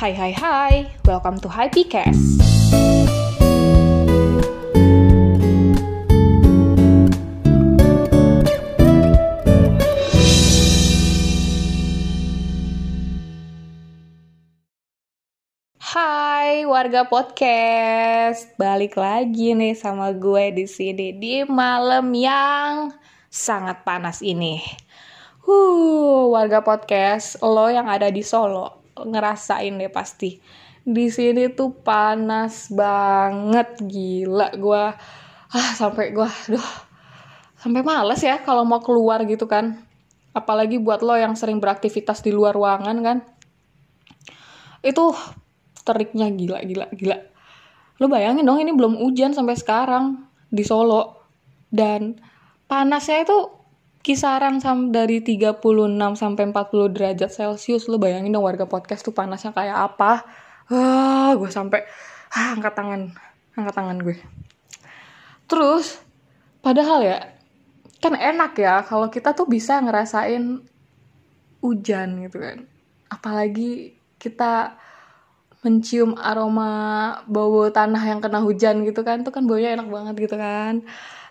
Hai hai hai, welcome to Hypecast. Hai warga podcast, balik lagi nih sama gue di sini di malam yang sangat panas ini. Huh, warga podcast, lo yang ada di Solo ngerasain deh pasti. Di sini tuh panas banget, gila gue. Ah, sampai gue, duh, sampai males ya kalau mau keluar gitu kan. Apalagi buat lo yang sering beraktivitas di luar ruangan kan. Itu teriknya gila, gila, gila. Lo bayangin dong ini belum hujan sampai sekarang di Solo. Dan panasnya itu kisaran sam dari 36 sampai 40 derajat Celcius lu bayangin dong warga podcast tuh panasnya kayak apa. Ah gue sampai ah, angkat tangan angkat tangan gue. Terus padahal ya kan enak ya kalau kita tuh bisa ngerasain hujan gitu kan. Apalagi kita mencium aroma bau tanah yang kena hujan gitu kan tuh kan baunya enak banget gitu kan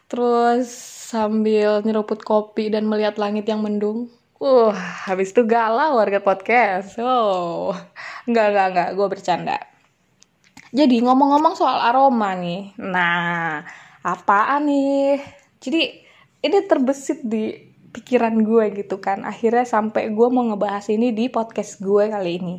terus sambil nyeruput kopi dan melihat langit yang mendung. Uh, habis itu galau warga podcast. Oh, enggak, enggak, enggak, gue bercanda. Jadi ngomong-ngomong soal aroma nih, nah apaan nih? Jadi ini terbesit di pikiran gue gitu kan. Akhirnya sampai gue mau ngebahas ini di podcast gue kali ini.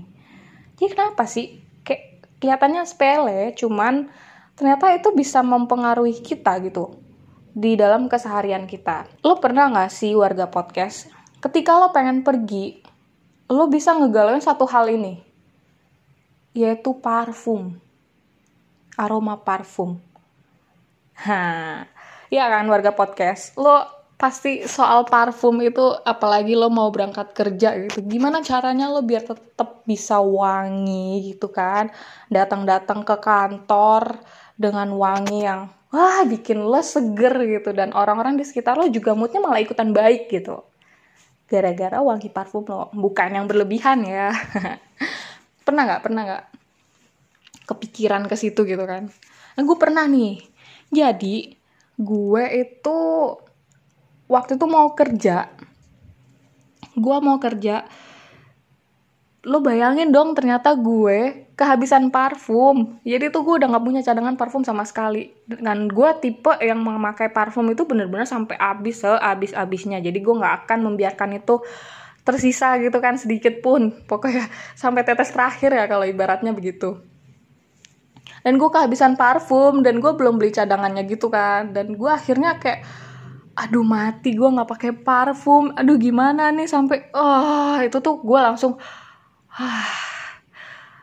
Jadi kenapa sih? Kayak kelihatannya sepele, cuman ternyata itu bisa mempengaruhi kita gitu di dalam keseharian kita. Lo pernah gak sih warga podcast, ketika lo pengen pergi, lo bisa ngegalauin satu hal ini, yaitu parfum. Aroma parfum. Hah, ya kan warga podcast, lo pasti soal parfum itu apalagi lo mau berangkat kerja gitu gimana caranya lo biar tetap bisa wangi gitu kan datang-datang ke kantor dengan wangi yang wah bikin lo seger gitu. Dan orang-orang di sekitar lo juga moodnya malah ikutan baik gitu. Gara-gara wangi parfum lo bukan yang berlebihan ya. Pernah nggak? Pernah nggak? Kepikiran ke situ gitu kan. Nah, gue pernah nih. Jadi gue itu waktu itu mau kerja. Gue mau kerja lo bayangin dong ternyata gue kehabisan parfum. Jadi tuh gue udah gak punya cadangan parfum sama sekali. Dan gue tipe yang memakai parfum itu bener-bener sampai habis sehabis habisnya jadi gue nggak akan membiarkan itu tersisa gitu kan sedikit pun. Pokoknya sampai tetes terakhir ya kalau ibaratnya begitu. Dan gue kehabisan parfum dan gue belum beli cadangannya gitu kan. Dan gue akhirnya kayak aduh mati gue nggak pakai parfum. Aduh gimana nih? Sampai oh itu tuh gue langsung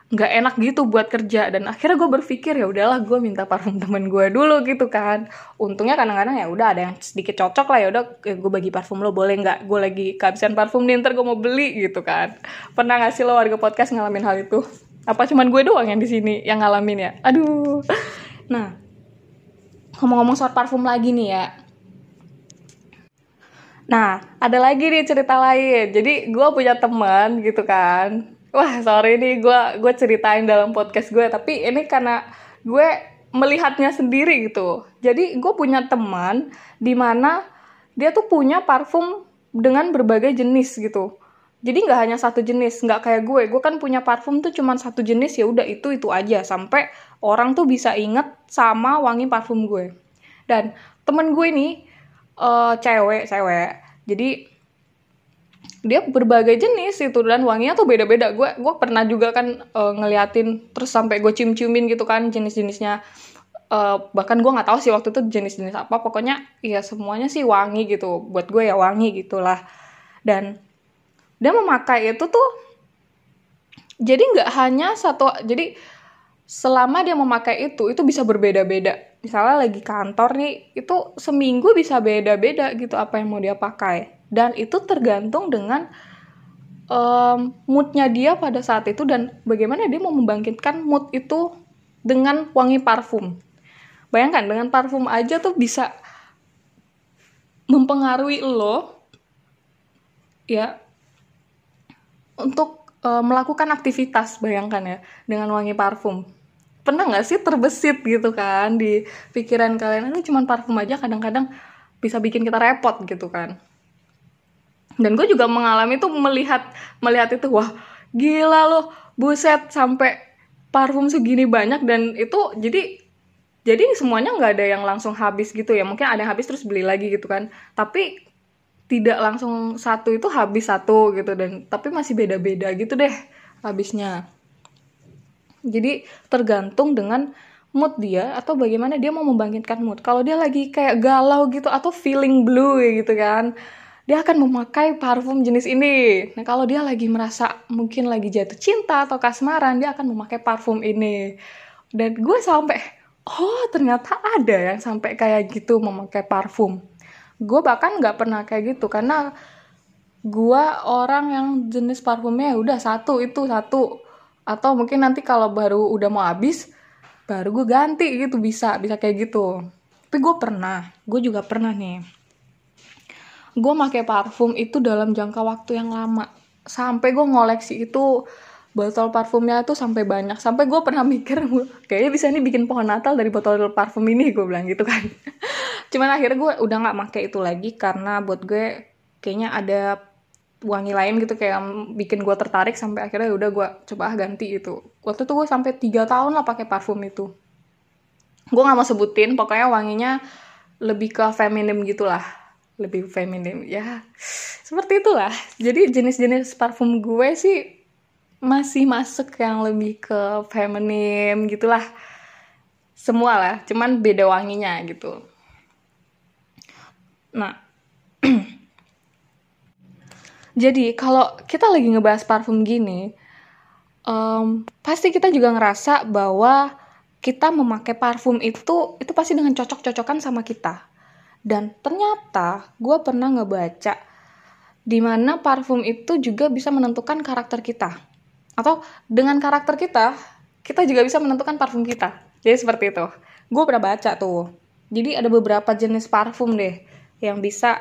nggak enak gitu buat kerja. Dan akhirnya gue berpikir ya udahlah gue minta parfum temen gue dulu gitu kan. Untungnya kadang-kadang ya udah ada yang sedikit cocok lah ya udah ya gue bagi parfum lo boleh nggak? Gue lagi kehabisan parfum nih ntar gue mau beli gitu kan. Pernah nggak sih lo warga podcast ngalamin hal itu? Apa cuman gue doang yang di sini yang ngalamin ya? Aduh. Nah ngomong-ngomong soal parfum lagi nih ya. Nah, ada lagi nih cerita lain. Jadi, gue punya teman gitu kan wah sorry nih gue gue ceritain dalam podcast gue tapi ini karena gue melihatnya sendiri gitu. Jadi gue punya teman di mana dia tuh punya parfum dengan berbagai jenis gitu. Jadi nggak hanya satu jenis nggak kayak gue. Gue kan punya parfum tuh cuma satu jenis ya udah itu itu aja. Sampai orang tuh bisa inget sama wangi parfum gue. Dan temen gue ini uh, cewek cewek. Jadi dia berbagai jenis itu dan wanginya tuh beda-beda. Gue gue pernah juga kan uh, ngeliatin terus sampai gue cium-ciumin gitu kan jenis-jenisnya. Uh, bahkan gue nggak tahu sih waktu itu jenis-jenis apa. Pokoknya ya semuanya sih wangi gitu. Buat gue ya wangi gitulah. Dan dia memakai itu tuh jadi nggak hanya satu jadi selama dia memakai itu itu bisa berbeda-beda. Misalnya lagi kantor nih itu seminggu bisa beda-beda gitu apa yang mau dia pakai dan itu tergantung dengan um, moodnya dia pada saat itu dan bagaimana dia mau membangkitkan mood itu dengan wangi parfum. Bayangkan dengan parfum aja tuh bisa mempengaruhi lo ya untuk uh, melakukan aktivitas bayangkan ya dengan wangi parfum. Pernah nggak sih terbesit gitu kan di pikiran kalian? Ini cuman parfum aja kadang-kadang bisa bikin kita repot gitu kan dan gue juga mengalami tuh melihat melihat itu wah gila loh buset sampai parfum segini banyak. Dan itu jadi jadi semuanya nggak ada yang langsung habis gitu ya. Mungkin ada yang habis terus beli lagi gitu kan. Tapi tidak langsung satu itu habis satu gitu dan tapi masih beda-beda gitu deh habisnya. Jadi tergantung dengan mood dia atau bagaimana dia mau membangkitkan mood. Kalau dia lagi kayak galau gitu atau feeling blue gitu kan dia akan memakai parfum jenis ini. Nah, kalau dia lagi merasa mungkin lagi jatuh cinta atau kasmaran, dia akan memakai parfum ini. Dan gue sampai, oh ternyata ada yang sampai kayak gitu memakai parfum. Gue bahkan nggak pernah kayak gitu karena gue orang yang jenis parfumnya ya udah satu itu satu atau mungkin nanti kalau baru udah mau habis baru gue ganti gitu bisa bisa kayak gitu tapi gue pernah gue juga pernah nih gue pakai parfum itu dalam jangka waktu yang lama. Sampai gue ngoleksi itu botol parfumnya tuh sampai banyak. Sampai gue pernah mikir kayaknya bisa nih bikin pohon Natal dari botol parfum ini gue bilang gitu kan. Cuman akhirnya gue udah nggak pakai itu lagi karena buat gue kayaknya ada wangi lain gitu kayak bikin gue tertarik sampai akhirnya udah gue coba ganti itu. Waktu itu gue sampai tiga tahun lah pakai parfum itu. Gue nggak mau sebutin pokoknya wanginya lebih ke feminim gitulah lebih feminim. Ya seperti itulah. Jadi jenis-jenis parfum gue sih masih masuk yang lebih ke feminim gitulah. Semua lah cuman beda wanginya gitu. Nah jadi kalau kita lagi ngebahas parfum gini um, pasti kita juga ngerasa bahwa kita memakai parfum itu itu pasti dengan cocok-cocokan sama kita dan ternyata gue pernah ngebaca di mana parfum itu juga bisa menentukan karakter kita. Atau dengan karakter kita, kita juga bisa menentukan parfum kita. Jadi seperti itu. Gue pernah baca tuh. Jadi ada beberapa jenis parfum deh yang bisa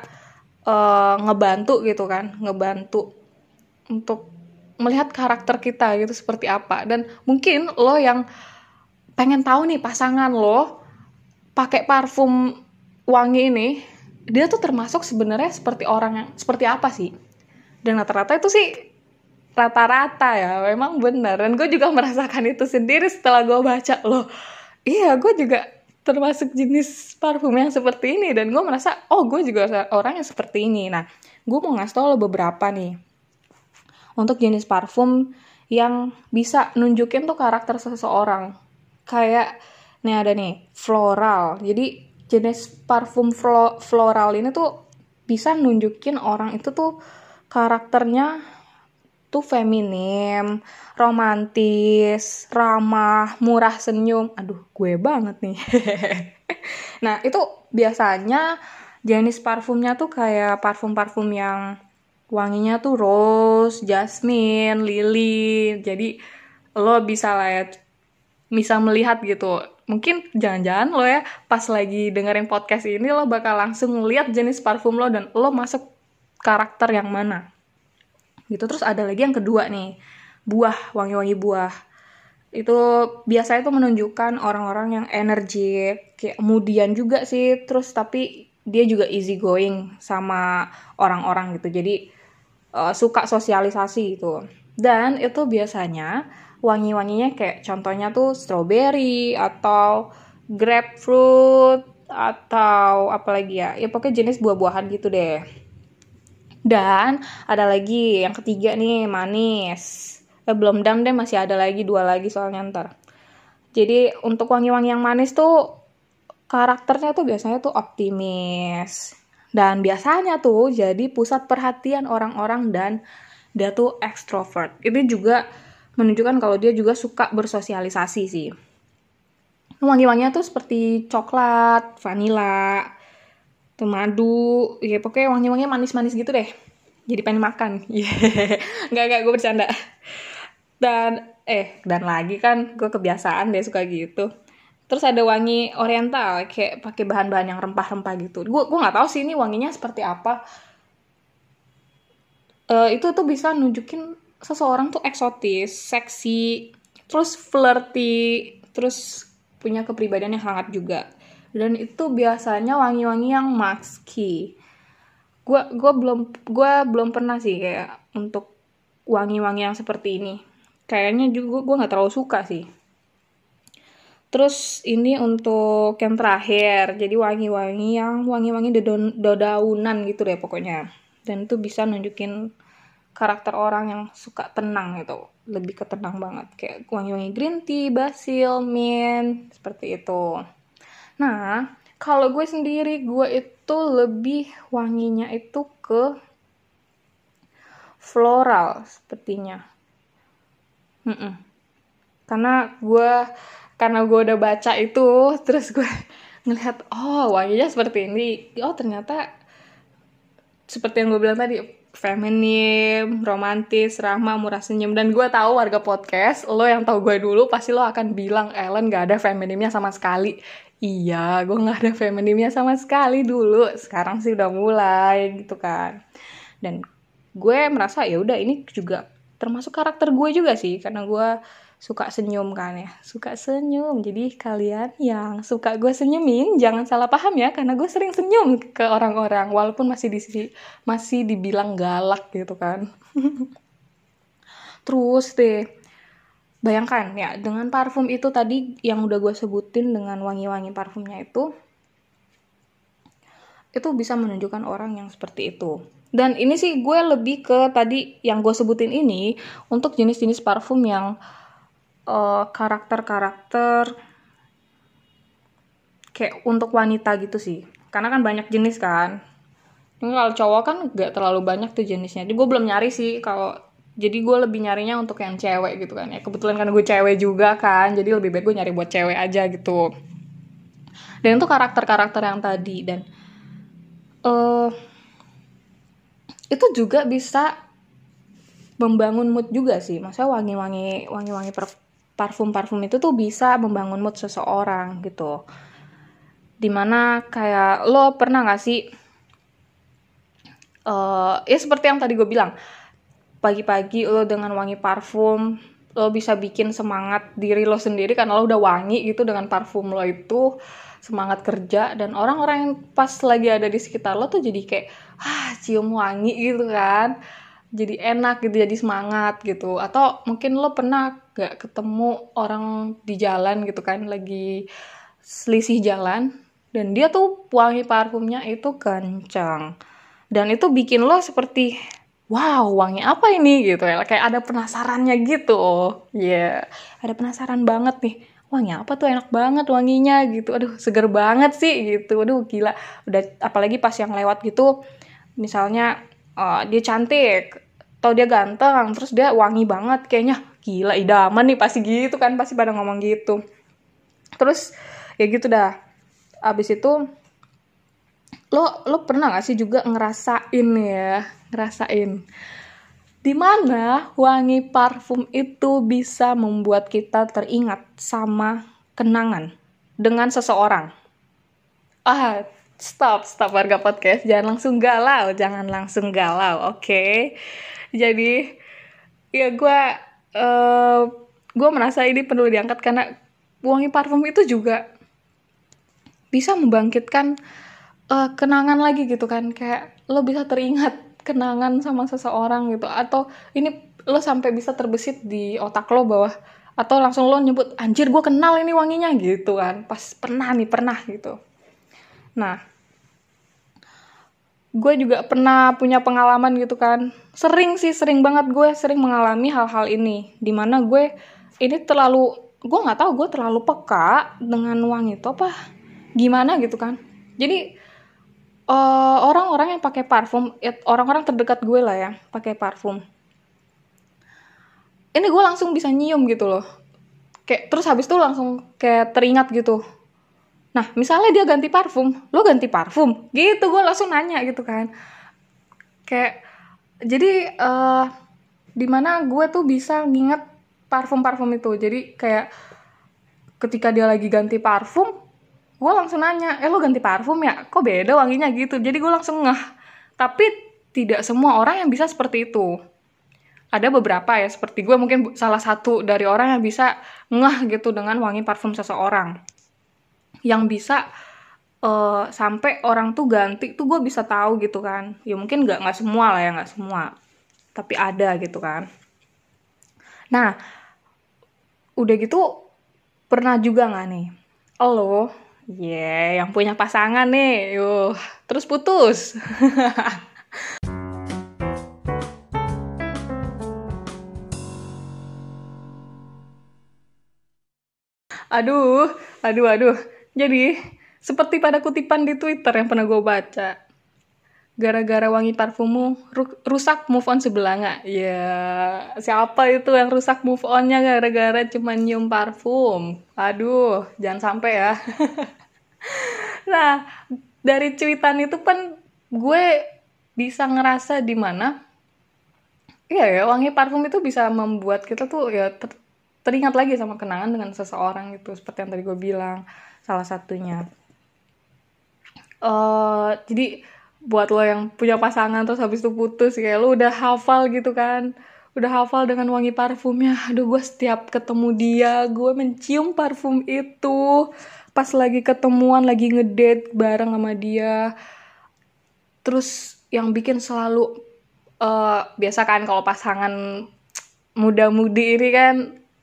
uh, ngebantu gitu kan, ngebantu untuk melihat karakter kita gitu seperti apa. Dan mungkin lo yang pengen tahu nih pasangan lo pakai parfum wangi ini dia tuh termasuk sebenarnya seperti orang yang seperti apa sih? Dan rata-rata itu sih rata-rata ya memang benar. Dan gue juga merasakan itu sendiri setelah gue baca loh iya gue juga termasuk jenis parfum yang seperti ini. Dan gue merasa oh gue juga orang yang seperti ini. Nah gue mau ngasih tau lo beberapa nih untuk jenis parfum yang bisa nunjukin tuh karakter seseorang. Kayak nih ada nih floral. Jadi jenis parfum flo floral ini tuh bisa nunjukin orang itu tuh karakternya tuh feminim, romantis, ramah, murah senyum. Aduh, gue banget nih. nah, itu biasanya jenis parfumnya tuh kayak parfum-parfum yang wanginya tuh rose, jasmine, lily. Jadi lo bisa ya bisa melihat gitu mungkin jangan-jangan lo ya pas lagi dengerin podcast ini lo bakal langsung lihat jenis parfum lo dan lo masuk karakter yang mana. Gitu. Terus ada lagi yang kedua nih buah wangi-wangi buah. Itu biasanya itu menunjukkan orang-orang yang energi kayak kemudian juga sih terus tapi dia juga easy going sama orang-orang gitu. Jadi uh, suka sosialisasi gitu. Dan itu biasanya wangi-wanginya kayak contohnya tuh strawberry atau grapefruit atau apa lagi ya? Ya pokoknya jenis buah-buahan gitu deh. Dan ada lagi yang ketiga nih manis. Eh, belum dam deh masih ada lagi dua lagi soalnya ntar. Jadi untuk wangi-wangi yang manis tuh karakternya tuh biasanya tuh optimis. Dan biasanya tuh jadi pusat perhatian orang-orang dan dia tuh extrovert. Ini juga menunjukkan kalau dia juga suka bersosialisasi sih. Wangi-wanginya tuh seperti coklat, vanila, madu, ya pokoknya wangi-wanginya manis-manis gitu deh. Jadi pengen makan. Yeah. Nggak, nggak, gue bercanda. Dan, eh, dan lagi kan gue kebiasaan deh suka gitu. Terus ada wangi oriental, kayak pakai bahan-bahan yang rempah-rempah gitu. Gue gue nggak tahu sih ini wanginya seperti apa. Uh, itu tuh bisa nunjukin seseorang tuh eksotis seksi terus flirty terus punya kepribadian yang hangat juga. Dan itu biasanya wangi-wangi yang maski gue gua belum gue belum pernah sih kayak untuk wangi-wangi yang seperti ini. Kayaknya juga gue nggak terlalu suka sih. Terus ini untuk yang terakhir jadi wangi-wangi yang wangi-wangi dedaunan gitu deh pokoknya. Dan itu bisa nunjukin karakter orang yang suka tenang gitu. Lebih ke tenang banget. Kayak wangi-wangi green tea, basil, mint seperti itu. Nah kalau gue sendiri gue itu lebih wanginya itu ke floral sepertinya. Mm -mm. karena gue karena gue udah baca itu terus gue ngelihat oh wanginya seperti ini. Oh ternyata seperti yang gue bilang tadi feminim, romantis, ramah, murah senyum. Dan gue tahu warga podcast lo yang tahu gue dulu pasti lo akan bilang Ellen gak ada feminimnya sama sekali. Iya gue nggak ada feminimnya sama sekali dulu. Sekarang sih udah mulai gitu kan. Dan gue merasa ya udah ini juga termasuk karakter gue juga sih. Karena gue suka senyum kan ya. Suka senyum. Jadi kalian yang suka gue senyumin jangan salah paham ya karena gue sering senyum ke orang-orang walaupun masih di sisi masih dibilang galak gitu kan. Terus deh bayangkan ya dengan parfum itu tadi yang udah gue sebutin dengan wangi-wangi parfumnya itu itu bisa menunjukkan orang yang seperti itu. Dan ini sih gue lebih ke tadi yang gue sebutin ini untuk jenis-jenis parfum yang eh, karakter-karakter kayak untuk wanita gitu sih. Karena kan banyak jenis kan. Ini kalau cowok kan gak terlalu banyak tuh jenisnya. Jadi gue belum nyari sih kalau jadi gue lebih nyarinya untuk yang cewek gitu kan. Ya kebetulan karena gue cewek juga kan jadi lebih baik gue nyari buat cewek aja gitu. Dan itu karakter-karakter yang tadi dan uh, itu juga bisa membangun mood juga sih. Maksudnya wangi-wangi wangi-wangi parfum-parfum itu tuh bisa membangun mood seseorang gitu. Di mana kayak lo pernah gak sih uh, ya seperti yang tadi gue bilang pagi-pagi lo dengan wangi parfum lo bisa bikin semangat diri lo sendiri karena lo udah wangi gitu dengan parfum lo itu semangat kerja dan orang-orang yang pas lagi ada di sekitar lo tuh jadi kayak ah cium wangi gitu kan. Jadi enak gitu jadi semangat gitu. Atau mungkin lo pernah gak ketemu orang di jalan gitu kan lagi selisih jalan. Dan dia tuh wangi parfumnya itu kencang dan itu bikin lo seperti wow wangi apa ini? gitu ya. Kayak ada penasarannya gitu ya yeah. ada penasaran banget nih wangi apa tuh? Enak banget wanginya gitu. Aduh seger banget sih gitu. Aduh gila. Udah apalagi pas yang lewat gitu misalnya uh, dia cantik atau dia ganteng terus dia wangi banget kayaknya gila idaman nih pasti gitu kan pasti pada ngomong gitu. Terus ya gitu dah. Abis itu lo lo pernah gak sih juga ngerasain ya ngerasain di mana wangi parfum itu bisa membuat kita teringat sama kenangan dengan seseorang? Ah stop stop warga podcast. Jangan langsung galau jangan langsung galau oke? Okay? jadi ya gue uh, gue merasa ini perlu diangkat karena wangi parfum itu juga bisa membangkitkan uh, kenangan lagi gitu kan. Kayak lo bisa teringat kenangan sama seseorang gitu. Atau ini lo sampai bisa terbesit di otak lo bahwa atau langsung lo nyebut anjir gue kenal ini wanginya gitu kan. Pas pernah nih pernah gitu. Nah, gue juga pernah punya pengalaman gitu kan. Sering sih, sering banget gue sering mengalami hal-hal ini. Di mana gue ini terlalu, gue nggak tahu gue terlalu peka dengan uang itu apa gimana gitu kan. Jadi eh, orang-orang yang pakai parfum, ya, orang-orang terdekat gue lah ya, pakai parfum. Ini gue langsung bisa nyium gitu loh. Kayak terus habis itu langsung kayak teringat gitu Nah, misalnya dia ganti parfum, lo ganti parfum, gitu gue langsung nanya gitu kan. Kayak jadi uh, di mana gue tuh bisa nginget parfum-parfum itu. Jadi kayak ketika dia lagi ganti parfum, gue langsung nanya, eh lo ganti parfum ya? Kok beda wanginya gitu? Jadi gue langsung ngeh. Tapi tidak semua orang yang bisa seperti itu. ada beberapa ya seperti gue mungkin salah satu dari orang yang bisa ngeh gitu dengan wangi parfum seseorang yang bisa uh, sampai orang tuh ganti tuh gue bisa tahu gitu kan. Ya mungkin nggak nggak semua lah ya nggak semua. Tapi ada gitu kan. Nah udah gitu pernah juga nggak nih? Lo yeah yang punya pasangan nih yuh terus putus. Aduh, aduh, aduh. Jadi, seperti pada kutipan di Twitter yang pernah gue baca. Gara-gara wangi parfummu rusak move on sebelah nggak? Ya, siapa itu yang rusak move onnya gara-gara cuma nyium parfum? Aduh, jangan sampai ya. nah, dari cuitan itu kan gue bisa ngerasa di mana Iya ya, wangi parfum itu bisa membuat kita tuh ya teringat lagi sama kenangan dengan seseorang itu seperti yang tadi gue bilang salah satunya. Uh, jadi buat lo yang punya pasangan terus habis itu putus kayak lo udah hafal gitu kan udah hafal dengan wangi parfumnya aduh gue setiap ketemu dia gue mencium parfum itu. Pas lagi ketemuan lagi ngedate bareng sama dia. Terus yang bikin selalu uh, biasa kan kalau pasangan muda-mudi ini kan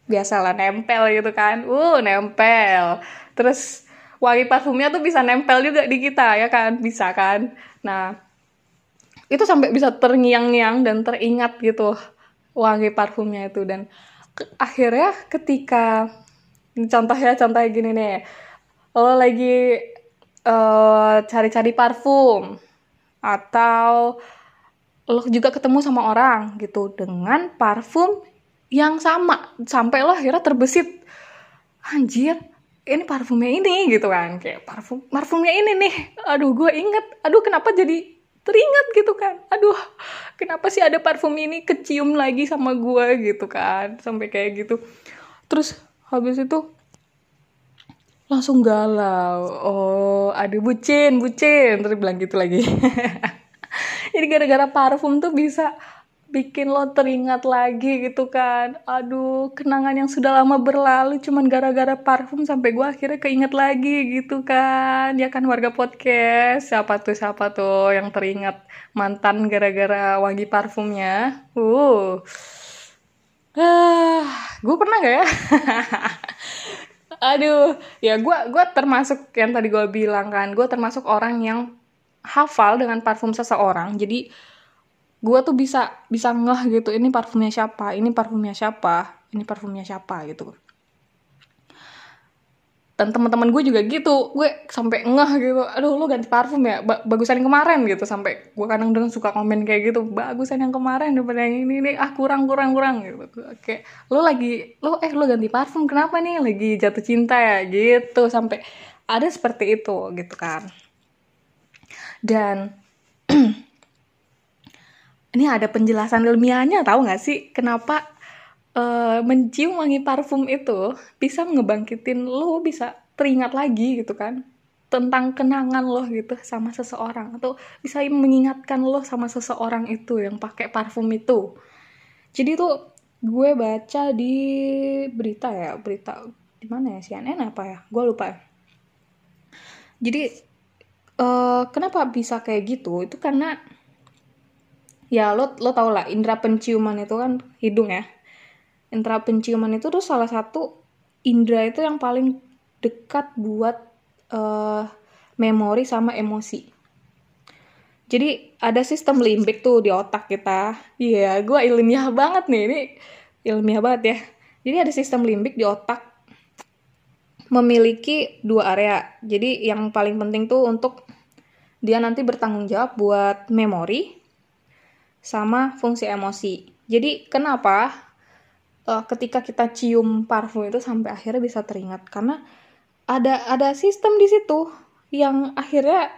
biasalah nempel gitu kan. Uh nempel. Terus wangi parfumnya tuh bisa nempel juga di kita ya kan? Bisa kan? Nah itu sampai bisa terngiang-ngiang dan teringat gitu wangi parfumnya itu. Dan akhirnya ketika contohnya contohnya gini nih. Lo lagi cari eh, cari-cari parfum atau lo juga ketemu sama orang gitu dengan parfum yang sama. Sampai lo akhirnya terbesit anjir ini parfumnya ini gitu kan. Kayak parfum parfumnya ini nih. Aduh gue inget. Aduh kenapa jadi teringat gitu kan? Aduh kenapa sih ada parfum ini kecium lagi sama gue gitu kan? Sampai kayak gitu. Terus habis itu langsung galau. Oh ada bucin bucin. Terus bilang gitu lagi. Jadi gara-gara parfum tuh bisa bikin lo teringat lagi gitu kan. Aduh kenangan yang sudah lama berlalu cuman gara-gara parfum sampai gue akhirnya keinget lagi gitu kan. Ya kan warga podcast. Siapa tuh siapa tuh yang teringat mantan gara-gara wangi parfumnya? Uh. Ah gue pernah gak ya? Aduh ya gue gue termasuk yang tadi gue bilang kan. Gue termasuk orang yang hafal dengan parfum seseorang. Jadi gue tuh bisa bisa ngeh gitu ini parfumnya siapa ini parfumnya siapa ini parfumnya siapa gitu. Dan teman-teman gue juga gitu gue sampai ngeh gitu aduh lo ganti parfum ya ba bagusan yang kemarin gitu sampai gue kadang kadang suka komen kayak gitu bagusan yang kemarin daripada yang ini nih ah kurang kurang kurang gitu. Oke lo lagi lo eh lo ganti parfum kenapa nih lagi jatuh cinta ya? Gitu sampai ada seperti itu gitu kan. Dan ini ada penjelasan ilmiahnya tahu nggak sih? Kenapa uh, mencium wangi parfum itu bisa ngebangkitin lo bisa teringat lagi gitu kan? Tentang kenangan lo gitu sama seseorang atau bisa mengingatkan lo sama seseorang itu yang pakai parfum itu. Jadi tuh gue baca di berita ya berita di mana ya? CNN apa ya? Gue lupa. Jadi uh, kenapa bisa kayak gitu? Itu karena ya lo lo tau lah indera penciuman itu kan hidung ya. Indera penciuman itu tuh salah satu indera itu yang paling dekat buat uh, memori sama emosi. Jadi ada sistem limbik tuh di otak kita. Iya yeah, gue ilmiah banget nih ini ilmiah banget ya. Jadi ada sistem limbik di otak memiliki dua area. Jadi yang paling penting tuh untuk dia nanti bertanggung jawab buat memori sama fungsi emosi. Jadi kenapa uh, ketika kita cium parfum itu sampai akhirnya bisa teringat? Karena ada ada sistem di situ yang akhirnya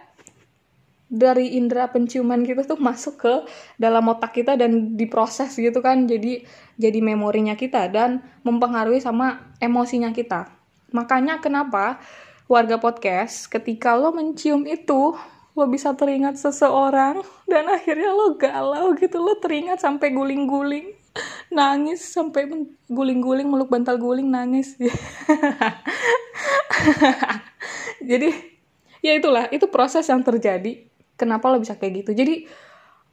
dari indera penciuman kita tuh masuk ke dalam otak kita dan diproses gitu kan. Jadi jadi memorinya kita dan mempengaruhi sama emosinya kita. Makanya kenapa warga podcast ketika lo mencium itu lo bisa teringat seseorang dan akhirnya lo galau gitu. Lo teringat sampai guling-guling nangis sampai guling-guling meluk bantal guling nangis. Jadi ya itulah itu proses yang terjadi. Kenapa lo bisa kayak gitu? Jadi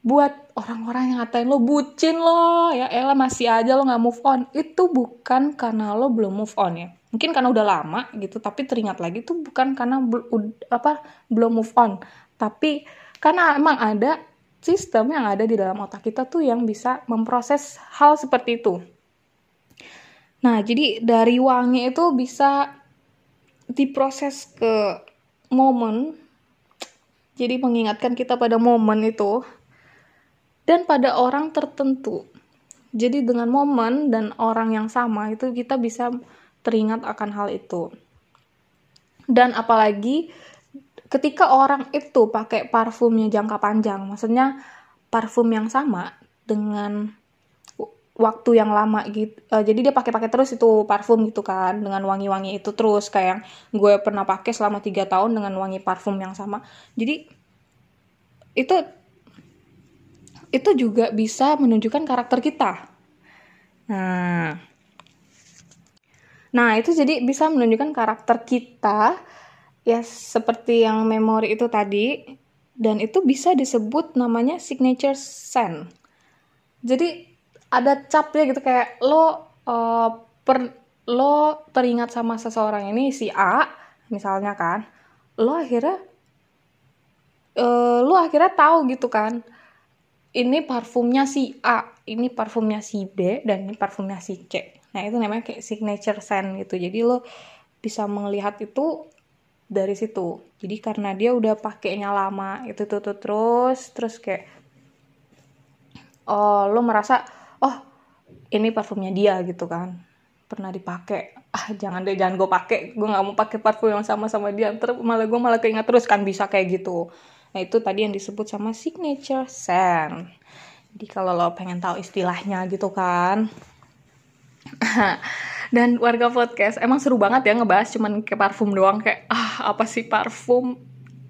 buat orang-orang yang ngatain lo bucin lo ya elah masih aja lo nggak move on. Itu bukan karena lo belum move on ya. Mungkin karena udah lama gitu tapi teringat lagi itu bukan karena apa belum move on tapi karena emang ada sistem yang ada di dalam otak kita tuh yang bisa memproses hal seperti itu nah jadi dari wangi itu bisa diproses ke momen jadi mengingatkan kita pada momen itu dan pada orang tertentu. Jadi dengan momen dan orang yang sama itu kita bisa teringat akan hal itu. Dan apalagi ketika orang itu pakai parfumnya jangka panjang, maksudnya parfum yang sama dengan waktu yang lama gitu. Uh, jadi dia pakai-pakai terus itu parfum gitu kan dengan wangi-wangi itu terus kayak gue pernah pakai selama tiga tahun dengan wangi parfum yang sama. Jadi itu itu juga bisa menunjukkan karakter kita. Nah, nah itu jadi bisa menunjukkan karakter kita ya seperti yang memori itu tadi dan itu bisa disebut namanya signature scent. Jadi ada capnya gitu kayak lo uh, per lo teringat sama seseorang ini si A misalnya kan lo akhirnya uh, lo akhirnya tahu gitu kan ini parfumnya si A, ini parfumnya si B, dan ini parfumnya si C. Nah itu namanya kayak signature scent gitu. Jadi lo bisa melihat itu dari situ. Jadi karena dia udah pakainya lama itu tuh, tuh terus terus kayak oh lo merasa oh ini parfumnya dia gitu kan pernah dipakai ah jangan deh jangan gue pakai gue nggak mau pakai parfum yang sama sama dia terus malah gue malah keinget terus kan bisa kayak gitu Nah, itu tadi yang disebut sama signature scent. Jadi kalau lo pengen tahu istilahnya gitu kan. Dan warga podcast emang seru banget ya ngebahas cuman kayak parfum doang kayak apa sih parfum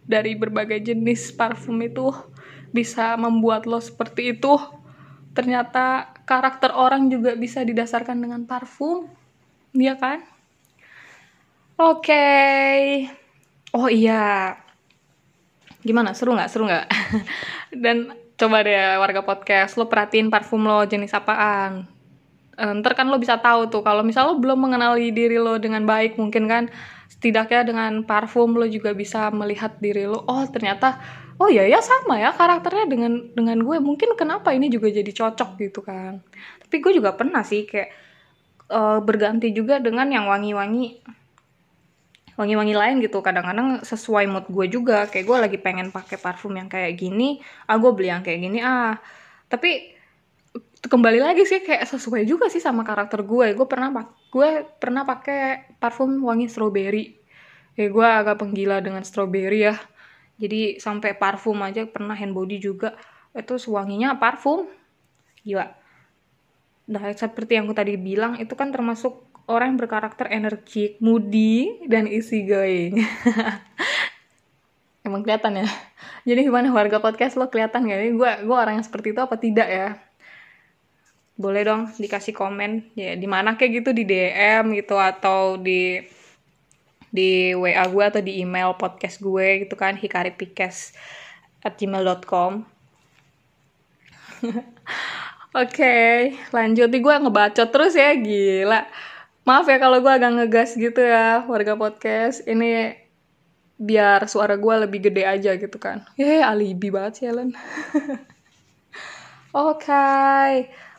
dari berbagai jenis parfum itu bisa membuat lo seperti itu. Ternyata karakter orang juga bisa didasarkan dengan parfum. Iya kan? Oke. Okay. Oh iya, Gimana? Seru nggak? Seru nggak? Dan coba deh warga podcast, lo perhatiin parfum lo jenis apaan. Eh, ntar kan lo bisa tahu tuh kalau misal lo belum mengenali diri lo dengan baik mungkin kan setidaknya dengan parfum lo juga bisa melihat diri lo oh ternyata oh ya ya sama ya karakternya dengan dengan gue. Mungkin kenapa ini juga jadi cocok gitu kan. Tapi gue juga pernah sih kayak uh, berganti juga dengan yang wangi-wangi wangi-wangi lain gitu. Kadang-kadang sesuai mood gue juga. Kayak gue lagi pengen pakai parfum yang kayak gini ah gue beli yang kayak gini ah. Tapi kembali lagi sih kayak sesuai juga sih sama karakter gue gue pernah gue pernah pakai parfum wangi strawberry kayak gue agak penggila dengan strawberry ya jadi sampai parfum aja pernah hand body juga itu wanginya parfum gila nah seperti yang aku tadi bilang itu kan termasuk orang yang berkarakter energik, moody, dan easy going. Emang kelihatan ya. Jadi gimana warga podcast lo kelihatan gak? Gue gue orang yang seperti itu apa tidak ya? Boleh dong dikasih komen ya di mana kayak gitu di DM gitu atau di di WA gue atau di email podcast gue gitu kan hikaripikes at gmail.com Oke, okay, lanjut. Nih gue ngebacot terus ya, gila. Maaf ya kalau gue agak ngegas gitu ya warga podcast. Ini biar suara gue lebih gede aja gitu kan. Ya alibi banget sih Ellen. Oke. okay.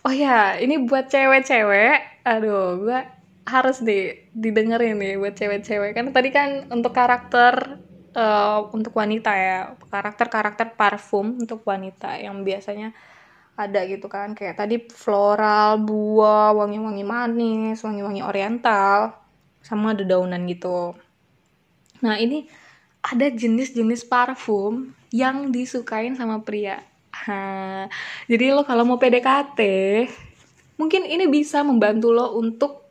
Oh ya ini buat cewek-cewek aduh gue harus di didengerin nih buat cewek-cewek. Kan tadi kan untuk karakter uh, untuk wanita ya karakter-karakter parfum untuk wanita yang biasanya ada gitu kan. Kayak tadi floral buah wangi-wangi manis wangi-wangi oriental sama dedaunan gitu. Nah ini ada jenis-jenis parfum yang disukain sama pria ha, jadi lo kalau mau PDKT mungkin ini bisa membantu lo untuk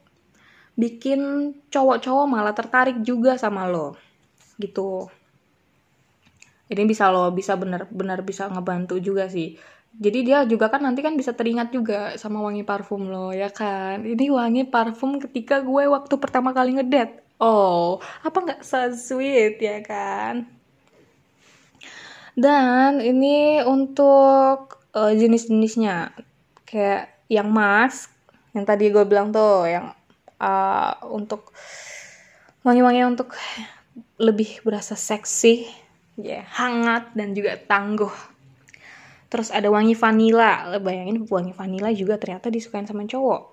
bikin cowok-cowok malah tertarik juga sama lo gitu. Ini bisa lo bisa bener-bener bisa ngebantu juga sih. Jadi dia juga kan nanti kan bisa teringat juga sama wangi parfum lo ya kan? Ini wangi parfum ketika gue waktu pertama kali ngedet. Oh apa nggak so sweet ya kan dan ini untuk uh, jenis-jenisnya. Kayak yang mask yang tadi gue bilang tuh yang uh, untuk wangi-wangi untuk lebih berasa seksi ya yeah, hangat dan juga tangguh. Terus ada wangi vanila. Bayangin wangi vanila juga ternyata disukain sama cowok.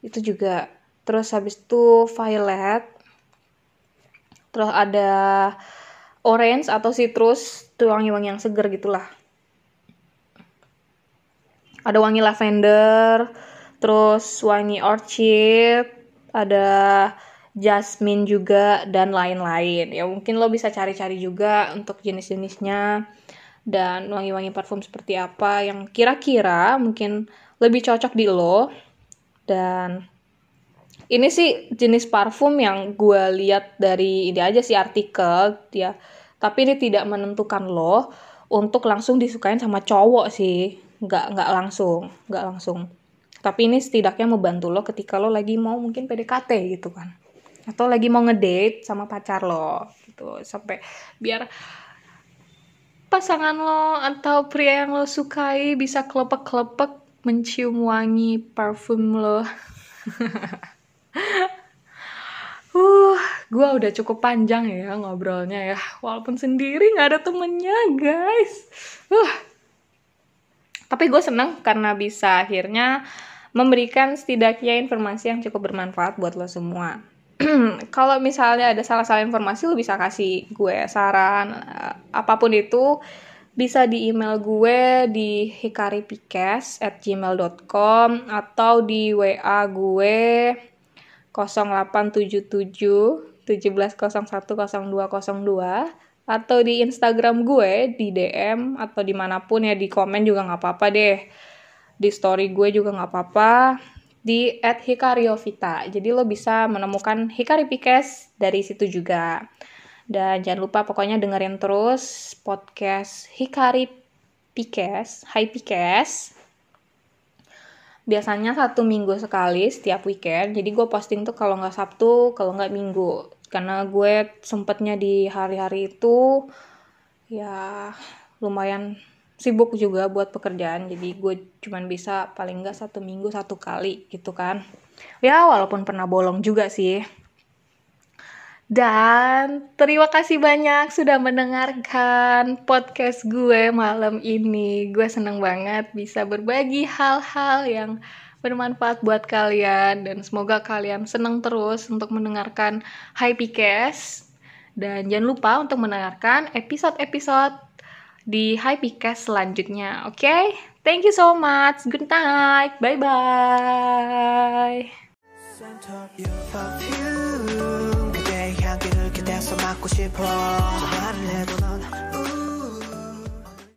Itu juga. Terus habis itu violet. Terus ada orange atau citrus itu wangi-wangi yang seger gitulah. Ada wangi lavender terus wangi orchid ada jasmine juga dan lain-lain. Ya mungkin lo bisa cari-cari juga untuk jenis-jenisnya dan wangi-wangi parfum seperti apa yang kira-kira mungkin lebih cocok di lo. Dan ini sih jenis parfum yang gue lihat dari ini aja sih artikel ya tapi ini tidak menentukan lo untuk langsung disukain sama cowok sih. Nggak nggak langsung nggak langsung. Tapi ini setidaknya membantu lo ketika lo lagi mau mungkin PDKT gitu kan. Atau lagi mau ngedate sama pacar lo gitu. Sampai biar pasangan lo atau pria yang lo sukai bisa kelepek-kelepek mencium wangi parfum lo. uh, gue udah cukup panjang ya ngobrolnya ya, walaupun sendiri nggak ada temennya guys. Uh. Tapi gue seneng karena bisa akhirnya memberikan setidaknya informasi yang cukup bermanfaat buat lo semua. kalau misalnya ada salah-salah informasi lu bisa kasih gue saran uh, apa pun itu bisa di email gue di hikaripikes at gmail.com atau di WA gue 0877 17010202 atau di Instagram gue di DM atau di mana pun ya di komen juga nggak apa-apa deh di story gue juga nggak apa-apa di at Hikariovita. Jadi lo bisa menemukan Hikari Pikes dari situ juga. Dan jangan lupa pokoknya dengerin terus podcast Hikari Pikes, Hai Pikes. Biasanya satu minggu sekali setiap weekend. Jadi gue posting tuh kalau nggak Sabtu, kalau nggak Minggu. Karena gue sempetnya di hari-hari itu ya lumayan sibuk juga buat pekerjaan jadi gue cuman bisa paling nggak satu minggu satu kali gitu kan ya walaupun pernah bolong juga sih dan terima kasih banyak sudah mendengarkan podcast gue malam ini. Gue seneng banget bisa berbagi hal-hal yang bermanfaat buat kalian dan semoga kalian seneng terus untuk mendengarkan Happy Cast. Dan jangan lupa untuk mendengarkan episode-episode di Hypecast selanjutnya. Oke, okay? thank you so much. Good night. 계속 맞고 싶어. 그 말을 해도 넌